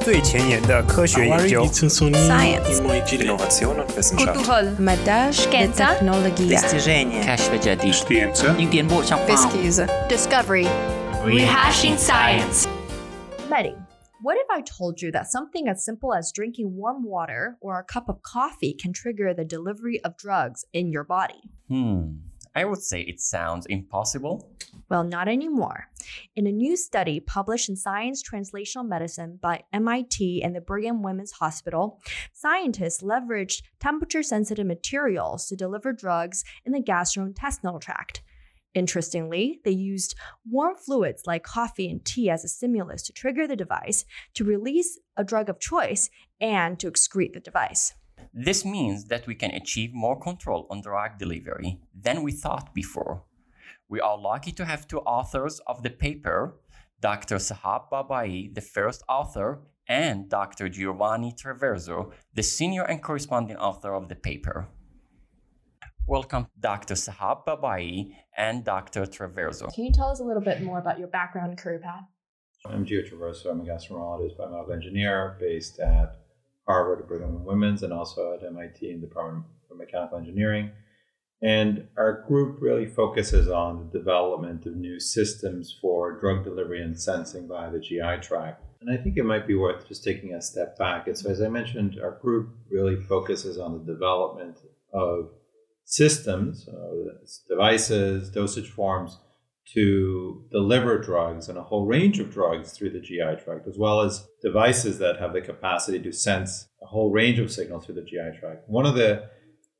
最前沿的科学研究。 Science. Innovation und Wissenschaft. Kulturell. مداش Scienza. تكنولوجيا достижения, كشف جديد Scienza. 一点不像 Pesquisa Discovery. Rehashing science. Medi, what if I told you that something as simple as drinking warm water or a cup of coffee can trigger the delivery of drugs in your body? Hmm. I would say it sounds impossible. Well, not anymore. In a new study published in Science Translational Medicine by MIT and the Brigham Women's Hospital, scientists leveraged temperature sensitive materials to deliver drugs in the gastrointestinal tract. Interestingly, they used warm fluids like coffee and tea as a stimulus to trigger the device, to release a drug of choice, and to excrete the device. This means that we can achieve more control on drug delivery than we thought before. We are lucky to have two authors of the paper Dr. Sahab Babaee, the first author, and Dr. Giovanni Traverso, the senior and corresponding author of the paper. Welcome, Dr. Sahab Babaee and Dr. Traverso. Can you tell us a little bit more about your background and career path? I'm Gio Traverso. I'm a gastroenterologist, biomedical engineer based at Harvard, Brigham and Women's, and also at MIT in the Department of Mechanical Engineering. And our group really focuses on the development of new systems for drug delivery and sensing via the GI tract. And I think it might be worth just taking a step back. And so, as I mentioned, our group really focuses on the development of systems, uh, devices, dosage forms to deliver drugs and a whole range of drugs through the GI tract, as well as devices that have the capacity to sense a whole range of signals through the GI tract. One of the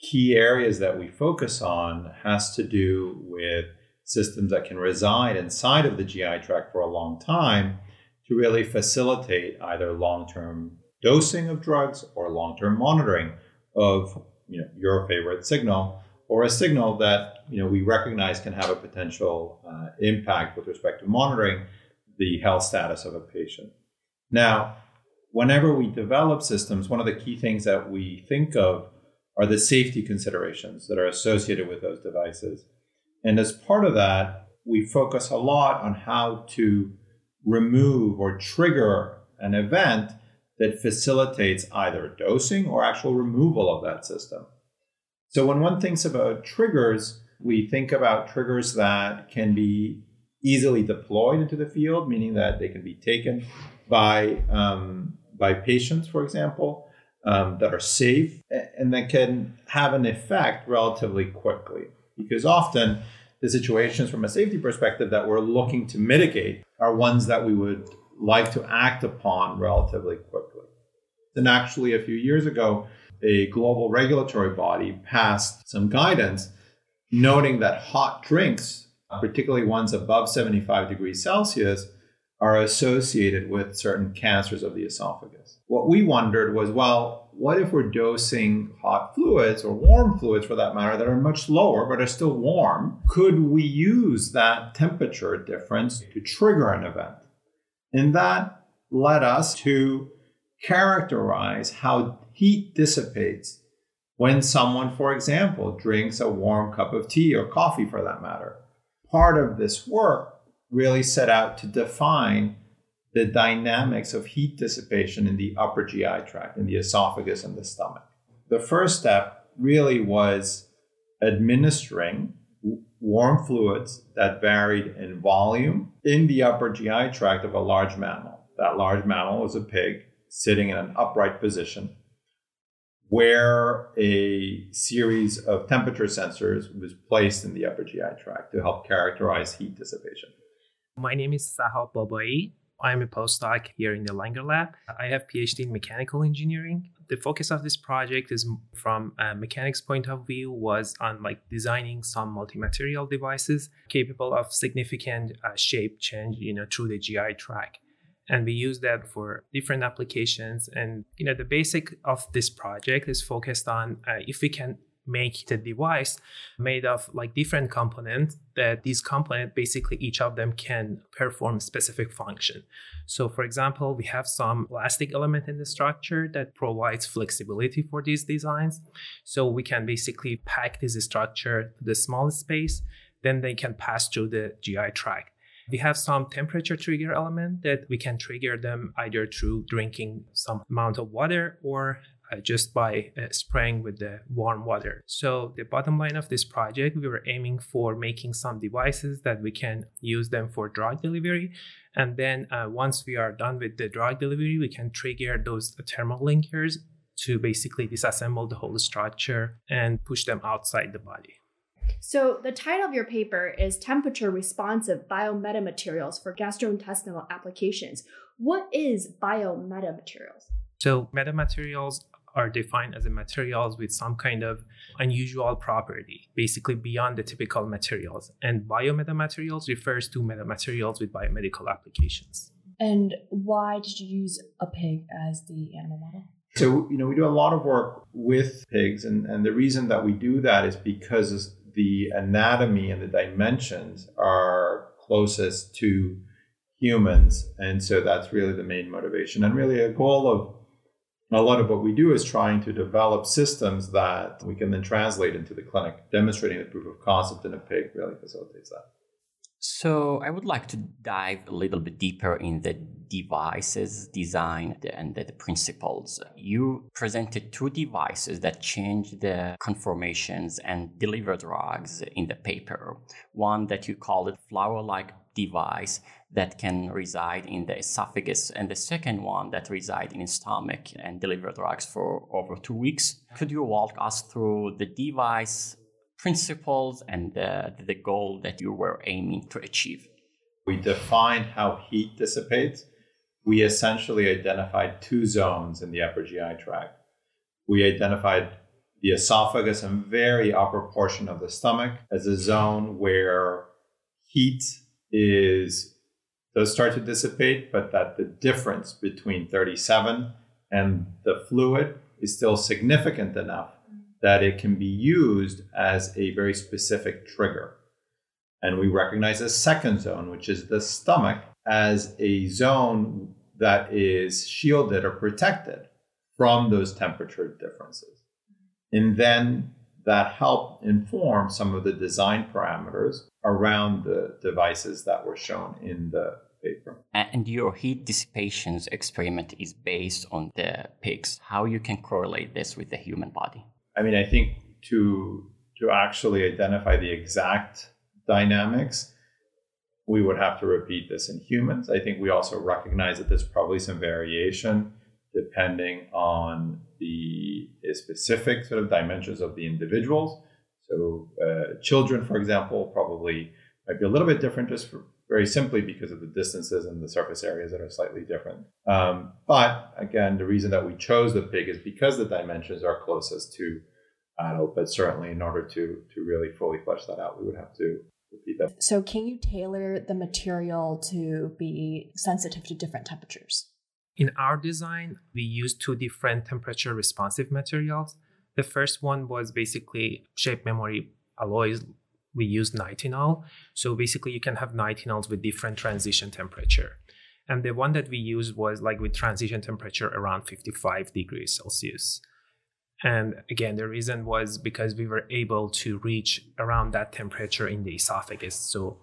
key areas that we focus on has to do with systems that can reside inside of the GI tract for a long time to really facilitate either long-term dosing of drugs or long-term monitoring of you know your favorite signal or a signal that you know we recognize can have a potential uh, impact with respect to monitoring the health status of a patient. Now, whenever we develop systems, one of the key things that we think of are the safety considerations that are associated with those devices. And as part of that, we focus a lot on how to remove or trigger an event that facilitates either dosing or actual removal of that system. So when one thinks about triggers, we think about triggers that can be easily deployed into the field, meaning that they can be taken by um, by patients, for example, um, that are safe and that can have an effect relatively quickly. Because often the situations from a safety perspective that we're looking to mitigate are ones that we would like to act upon relatively quickly. And actually, a few years ago, a global regulatory body passed some guidance noting that hot drinks, particularly ones above 75 degrees Celsius, are associated with certain cancers of the esophagus. What we wondered was well, what if we're dosing hot fluids or warm fluids for that matter that are much lower but are still warm? Could we use that temperature difference to trigger an event? And that led us to characterize how heat dissipates when someone, for example, drinks a warm cup of tea or coffee for that matter. Part of this work really set out to define the dynamics of heat dissipation in the upper GI tract, in the esophagus and the stomach. The first step really was administering warm fluids that varied in volume in the upper GI tract of a large mammal. That large mammal was a pig sitting in an upright position where a series of temperature sensors was placed in the upper GI tract to help characterize heat dissipation. My name is Sahab Babaee. I'm a postdoc here in the Langer Lab. I have PhD in mechanical engineering. The focus of this project is from a mechanics point of view was on like designing some multi-material devices capable of significant uh, shape change, you know, through the GI tract and we use that for different applications. And you know the basic of this project is focused on uh, if we can make the device made of like different components that these components basically each of them can perform specific function. So for example we have some plastic element in the structure that provides flexibility for these designs. So we can basically pack this structure to the smallest space then they can pass through the gi tract We have some temperature trigger element that we can trigger them either through drinking some amount of water or uh, just by uh, spraying with the warm water. So the bottom line of this project, we were aiming for making some devices that we can use them for drug delivery. And then uh, once we are done with the drug delivery, we can trigger those thermal linkers to basically disassemble the whole structure and push them outside the body. So, the title of your paper is Temperature Responsive Biometamaterials for Gastrointestinal Applications. What is biometamaterials? So, metamaterials are defined as a materials with some kind of unusual property, basically beyond the typical materials. And biometamaterials refers to metamaterials with biomedical applications. And why did you use a pig as the animal model? So, you know, we do a lot of work with pigs, and, and the reason that we do that is because the anatomy and the dimensions are closest to humans. And so that's really the main motivation. And really, a goal of a lot of what we do is trying to develop systems that we can then translate into the clinic. Demonstrating the proof of concept in a pig really facilitates that. So I would like to dive a little bit deeper in the devices design and the principles. You presented two devices that change the conformations and deliver drugs in the paper. One that you call it flower-like device that can reside in the esophagus, and the second one that reside in the stomach and deliver drugs for over two weeks. Could you walk us through the device principles and the, the goal that you were aiming to achieve? We defined how heat dissipates. We essentially identified two zones in the upper GI tract. We identified the esophagus and very upper portion of the stomach as a zone where heat is does start to dissipate, but that the difference between 37 and the fluid is still significant enough that it can be used as a very specific trigger. And we recognize a second zone, which is the stomach, as a zone that is shielded or protected from those temperature differences. And then that helped inform some of the design parameters around the devices that were shown in the paper. And your heat dissipations experiment is based on the pigs. How you can correlate this with the human body? I mean, I think to to actually identify the exact dynamics, we would have to repeat this in humans. I think we also recognize that there's probably some variation depending on the specific sort of dimensions of the individuals. So, uh, children, for example, probably might be a little bit different just for, very simply because of the distances and the surface areas that are slightly different. Um, but again, the reason that we chose the pig is because the dimensions are closest to adult. But certainly, in order to to really fully flesh that out, we would have to repeat that. So, can you tailor the material to be sensitive to different temperatures? In our design, we used two different temperature responsive materials. The first one was basically shape memory alloys we use nitinol. So basically, you can have nitinols with different transition temperature. And the one that we used was like with transition temperature around 55 degrees Celsius. And again, the reason was because we were able to reach around that temperature in the esophagus. So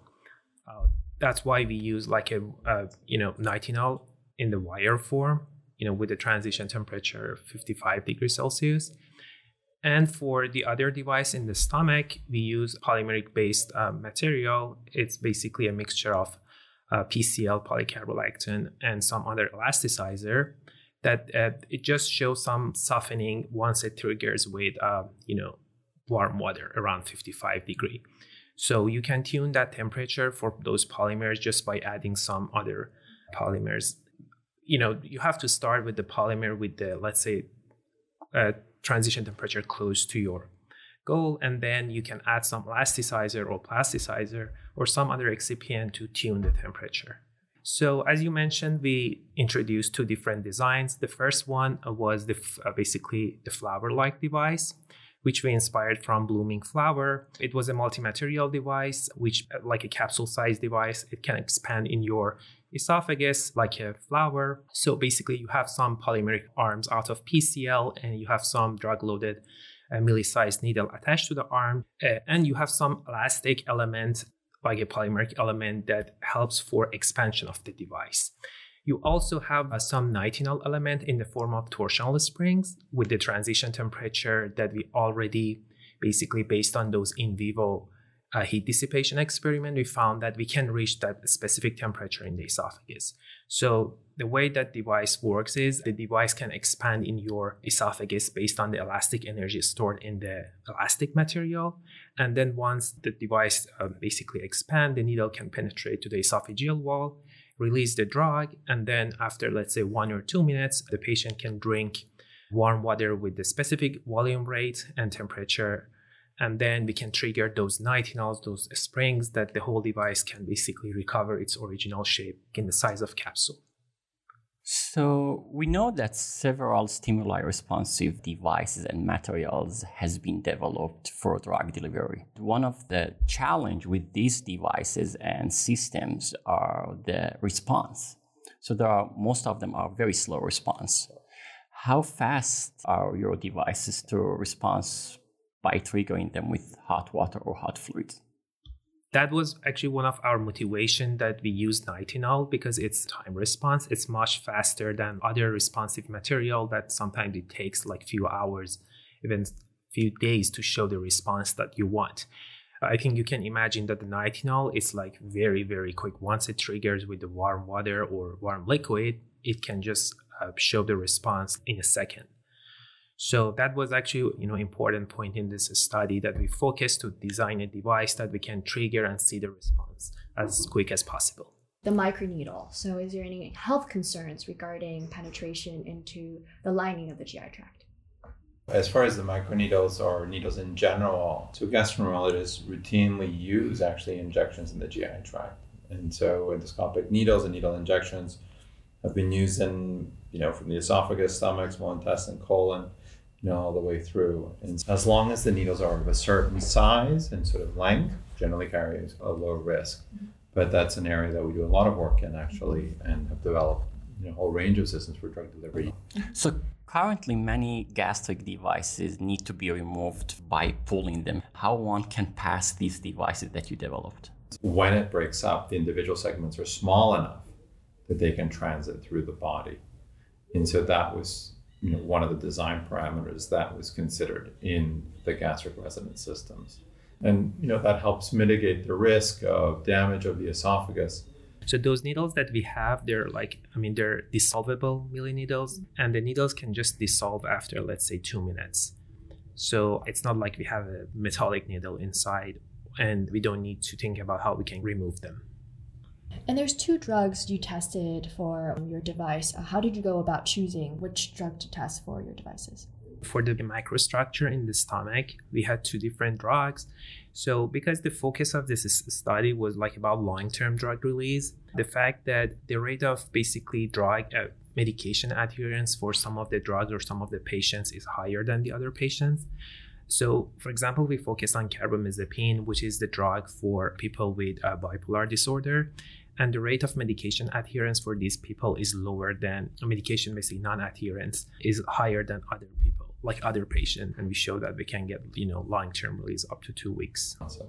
uh, that's why we use like a, a, you know nitinol in the wire form, you know, with the transition temperature 55 degrees Celsius. And for the other device in the stomach, we use polymeric based uh, material. It's basically a mixture of uh, PCL, polycaprolactone, and some other elasticizer that uh, it just shows some softening once it triggers with, uh, you know, warm water around 55 degree. So you can tune that temperature for those polymers just by adding some other polymers. You know, you have to start with the polymer with the, let's say, uh, transition temperature close to your goal, and then you can add some elasticizer or plasticizer or some other excipient to tune the temperature. So, as you mentioned, we introduced two different designs. The first one was the, uh, basically the flower-like device, which we inspired from blooming flower. It was a multi-material device, which uh, like a capsule-sized device, it can expand in your esophagus like a flower. So basically, you have some polymeric arms out of PCL, and you have some drug-loaded uh, milli-sized needle attached to the arm, uh, and you have some elastic element like a polymeric element that helps for expansion of the device. You also have uh, some nitinol element in the form of torsional springs with the transition temperature that we already basically based on those in vivo uh, heat dissipation experiment, we found that we can reach that specific temperature in the esophagus. So the way that device works is the device can expand in your esophagus based on the elastic energy stored in the elastic material. And then once the device uh, basically expand, the needle can penetrate to the esophageal wall, release the drug, and then after let's say one or two minutes, the patient can drink warm water with the specific volume rate and temperature and then we can trigger those nitinols, those springs that the whole device can basically recover its original shape in the size of capsule. So we know that several stimuli responsive devices and materials has been developed for drug delivery. One of the challenge with these devices and systems are the response. So there are most of them are very slow response. How fast are your devices to response by triggering them with hot water or hot fluids. That was actually one of our motivation that we use nitinol because it's time response. It's much faster than other responsive material that sometimes it takes like few hours, even few days to show the response that you want. I think you can imagine that the nitinol is like very, very quick. Once it triggers with the warm water or warm liquid, it can just uh, show the response in a second. So that was actually, you know, important point in this study that we focused to design a device that we can trigger and see the response as quick as possible. The microneedle. So is there any health concerns regarding penetration into the lining of the GI tract? As far as the microneedles or needles in general, so gastroenterologists routinely use actually injections in the GI tract. And so endoscopic needles and needle injections have been used in, you know, from the esophagus, stomach, small intestine, colon, you know, all the way through. And as long as the needles are of a certain size and sort of length, generally carries a low risk. Mm-hmm. But that's an area that we do a lot of work in actually mm-hmm. and have developed you know, a whole range of systems for drug delivery. So currently many gastric devices need to be removed by pulling them. How one can pass these devices that you developed? When it breaks up, the individual segments are small enough that they can transit through the body. And so that was you know, one of the design parameters that was considered in the gastric resident systems. And you know, that helps mitigate the risk of damage of the esophagus. So those needles that we have, they're like, I mean, they're dissolvable milli needles, and the needles can just dissolve after, let's say, two minutes. So it's not like we have a metallic needle inside, and we don't need to think about how we can remove them. And there's two drugs you tested for your device. Uh, how did you go about choosing which drug to test for your devices? For the microstructure in the stomach, we had two different drugs. So, because the focus of this study was like about long term drug release, the fact that the rate of basically drug uh, medication adherence for some of the drugs or some of the patients is higher than the other patients. So, for example, we focus on carbamazepine, which is the drug for people with uh, bipolar disorder and the rate of medication adherence for these people is lower than medication basically non-adherence is higher than other people like other patients. And we show that we can get you know long-term release up to two weeks. Awesome.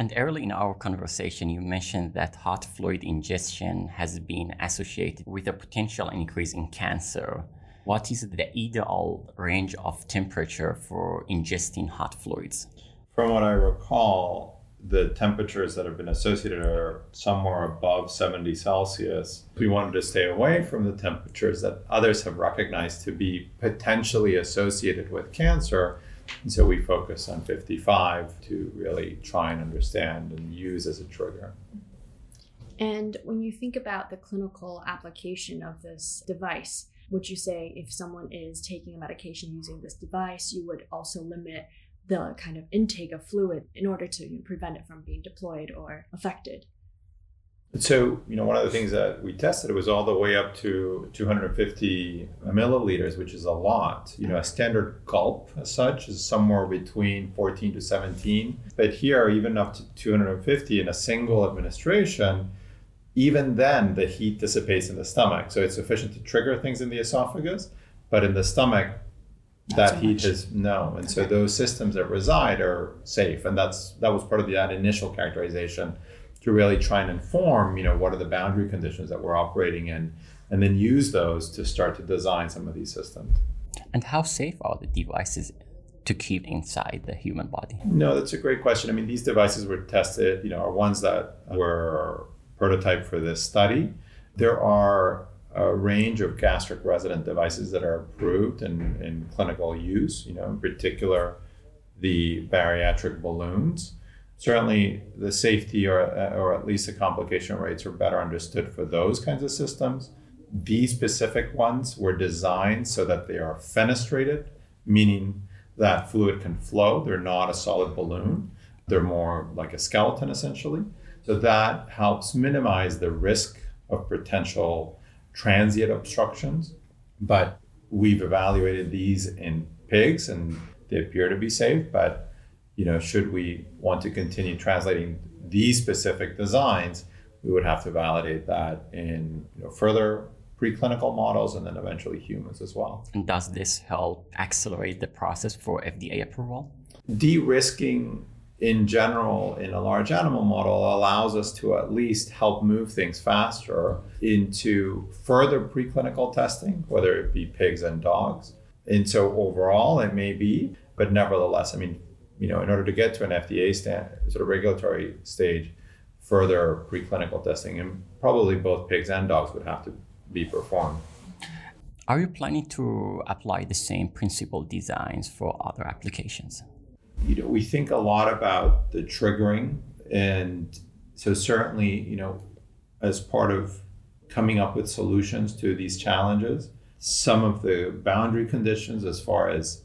and early in our conversation you mentioned that hot fluid ingestion has been associated with a potential increase in cancer. What is the ideal range of temperature for ingesting hot fluids? From what i recall the temperatures that have been associated are somewhere above 70 Celsius. We wanted to stay away from the temperatures that others have recognized to be potentially associated with cancer. And so we focus on 55 to really try and understand and use as a trigger. And when you think about the clinical application of this device, would you say if someone is taking a medication using this device, you would also limit the kind of intake of fluid in order to you know, prevent it from being deployed or affected. So, you know, one of the things that we tested was all the way up to 250 milliliters, which is a lot. You know, a standard gulp as such is somewhere between 14 to 17. But here, even up to 250 in a single administration, even then the heat dissipates in the stomach. So it's sufficient to trigger things in the esophagus. But in the stomach, that so heat much. is no and so those systems that reside are safe. And that's that was part of that initial characterization to really try and inform you know what are the boundary conditions that we're operating in and then use those to start to design some of these systems. And how safe are the devices to keep inside the human body? no that's a great question. I mean these devices were tested you know are ones that were prototyped for this study. There are a range of gastric resident devices that are approved in, in clinical use you know in particular the bariatric balloons. Certainly the safety or, or at least the complication rates are better understood for those kinds of systems. These specific ones were designed so that they are fenestrated meaning that fluid can flow. They're not a solid balloon. They're more like a skeleton essentially. So that helps minimize the risk of potential transient obstructions but we've evaluated these in pigs and they appear to be safe but you know should we want to continue translating these specific designs we would have to validate that in you know, further preclinical models and then eventually humans as well And does this help accelerate the process for FDA approval? de-risking in general in a large animal model allows us to at least help move things faster into further preclinical testing, whether it be pigs and dogs. And so overall, it may be, but nevertheless, I mean, you know, in order to get to an FDA stand, sort of regulatory stage, further preclinical testing and probably both pigs and dogs would have to be performed. Are you planning to apply the same principle designs for other applications? You know, we think a lot about the triggering. And so, certainly, you know, as part of coming up with solutions to these challenges, some of the boundary conditions, as far as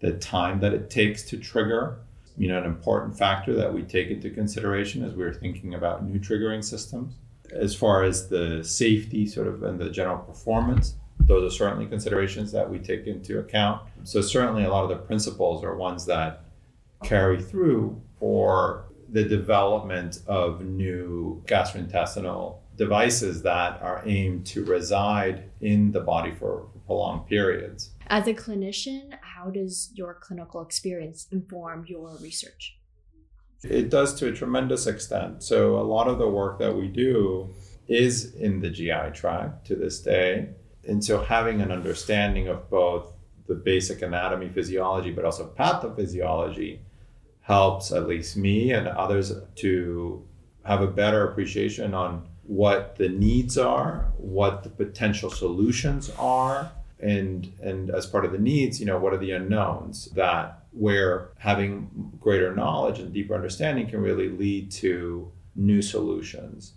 the time that it takes to trigger, you know, an important factor that we take into consideration as we're thinking about new triggering systems. As far as the safety, sort of, and the general performance, those are certainly considerations that we take into account. So, certainly, a lot of the principles are ones that carry through for the development of new gastrointestinal devices that are aimed to reside in the body for prolonged periods. As a clinician, how does your clinical experience inform your research? It does to a tremendous extent. So, a lot of the work that we do is in the GI tract to this day. And so, having an understanding of both the basic anatomy, physiology, but also pathophysiology helps at least me and others to have a better appreciation on what the needs are, what the potential solutions are, and and as part of the needs, you know, what are the unknowns that where having greater knowledge and deeper understanding can really lead to new solutions.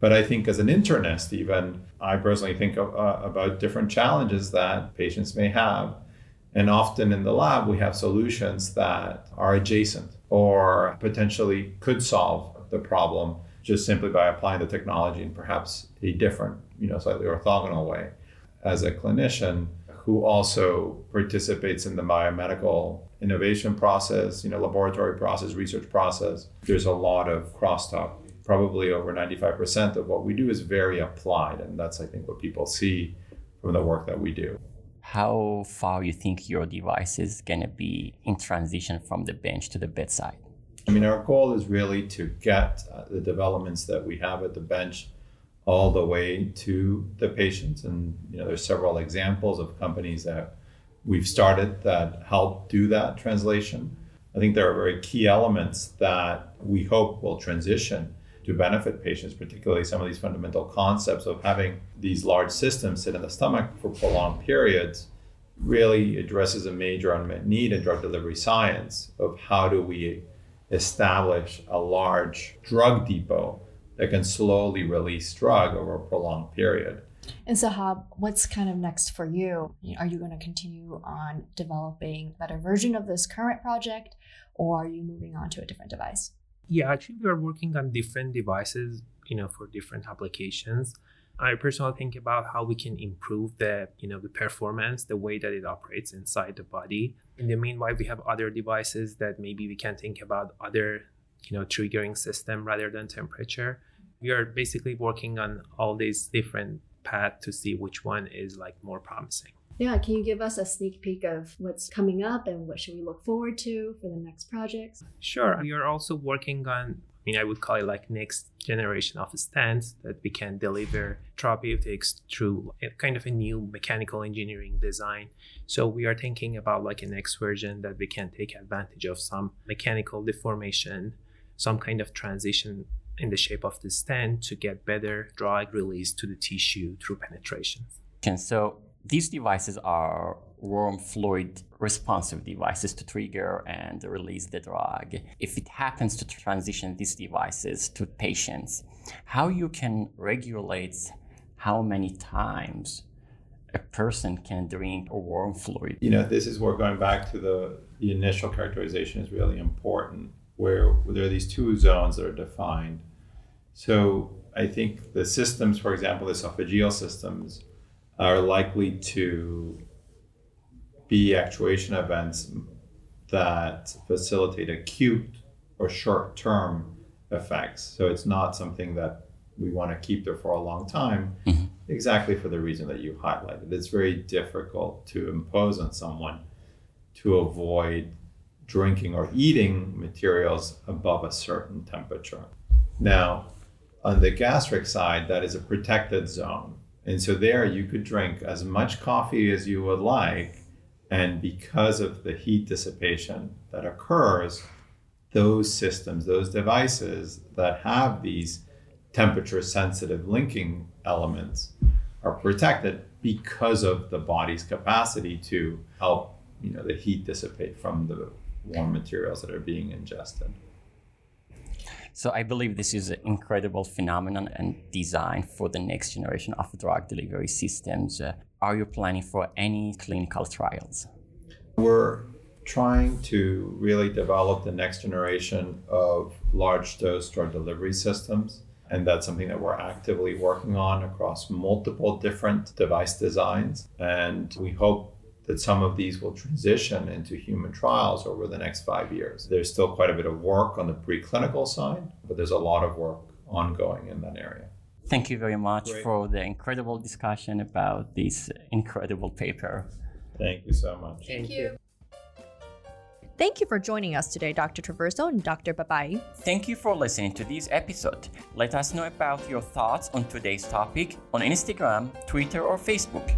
But I think as an internist, even I personally think of, uh, about different challenges that patients may have. And often in the lab, we have solutions that are adjacent or potentially could solve the problem just simply by applying the technology in perhaps a different, you know, slightly orthogonal way. As a clinician who also participates in the biomedical innovation process, you know, laboratory process, research process, there's a lot of crosstalk. Probably over 95% of what we do is very applied. And that's, I think, what people see from the work that we do. How far you think your device is going to be in transition from the bench to the bedside? I mean, our goal is really to get uh, the developments that we have at the bench all the way to the patients. And, you know, there's several examples of companies that we've started that help do that translation. I think there are very key elements that we hope will transition to benefit patients, particularly some of these fundamental concepts of having these large systems sit in the stomach for prolonged periods really addresses a major unmet need in drug delivery science of how do we establish a large drug depot that can slowly release drug over a prolonged period. And Sahab, what's kind of next for you? Are you going to continue on developing a better version of this current project, or are you moving on to a different device? Yeah, actually, we are working on different devices, you know, for different applications. I personally think about how we can improve the, you know, the performance, the way that it operates inside the body. In the meanwhile, we have other devices that maybe we can think about other, you know, triggering system rather than temperature. We are basically working on all these different paths to see which one is like more promising. Yeah, can you give us a sneak peek of what's coming up and what should we look forward to for the next projects? Sure. We are also working on, I mean, I would call it like next generation of stents that we can deliver therapeutics through a kind of a new mechanical engineering design. So we are thinking about like a next version that we can take advantage of some mechanical deformation, some kind of transition in the shape of the stent to get better drug release to the tissue through penetration. And so these devices are warm fluid responsive devices to trigger and release the drug. If it happens to transition these devices to patients, how you can regulate how many times a person can drink a warm fluid. You know, this is where going back to the, the initial characterization is really important, where there are these two zones that are defined. So I think the systems, for example, the esophageal systems, are likely to be actuation events that facilitate acute or short term effects. So it's not something that we want to keep there for a long time, mm-hmm. exactly for the reason that you highlighted. It's very difficult to impose on someone to avoid drinking or eating materials above a certain temperature. Now, on the gastric side, that is a protected zone. And so there you could drink as much coffee as you would like. And because of the heat dissipation that occurs, those systems, those devices that have these temperature sensitive linking elements are protected because of the body's capacity to help you know the heat dissipate from the warm materials that are being ingested. So I believe this is an incredible phenomenon and design for the next generation of drug delivery systems. Uh, are you planning for any clinical trials? We're trying to really develop the next generation of large dose drug delivery systems. And that's something that we're actively working on across multiple different device designs. And we hope that some of these will transition into human trials over the next five years. There's still quite a bit of work on the preclinical side, but there's a lot of work ongoing in that area. Thank you very much Great. for the incredible discussion about this incredible paper. Thank you so much. Thank, you. Thank you for joining us today, Dr. Traverso and Dr. Babaee. Thank you for listening to this episode. Let us know about your thoughts on today's topic on Instagram, Twitter, or Facebook.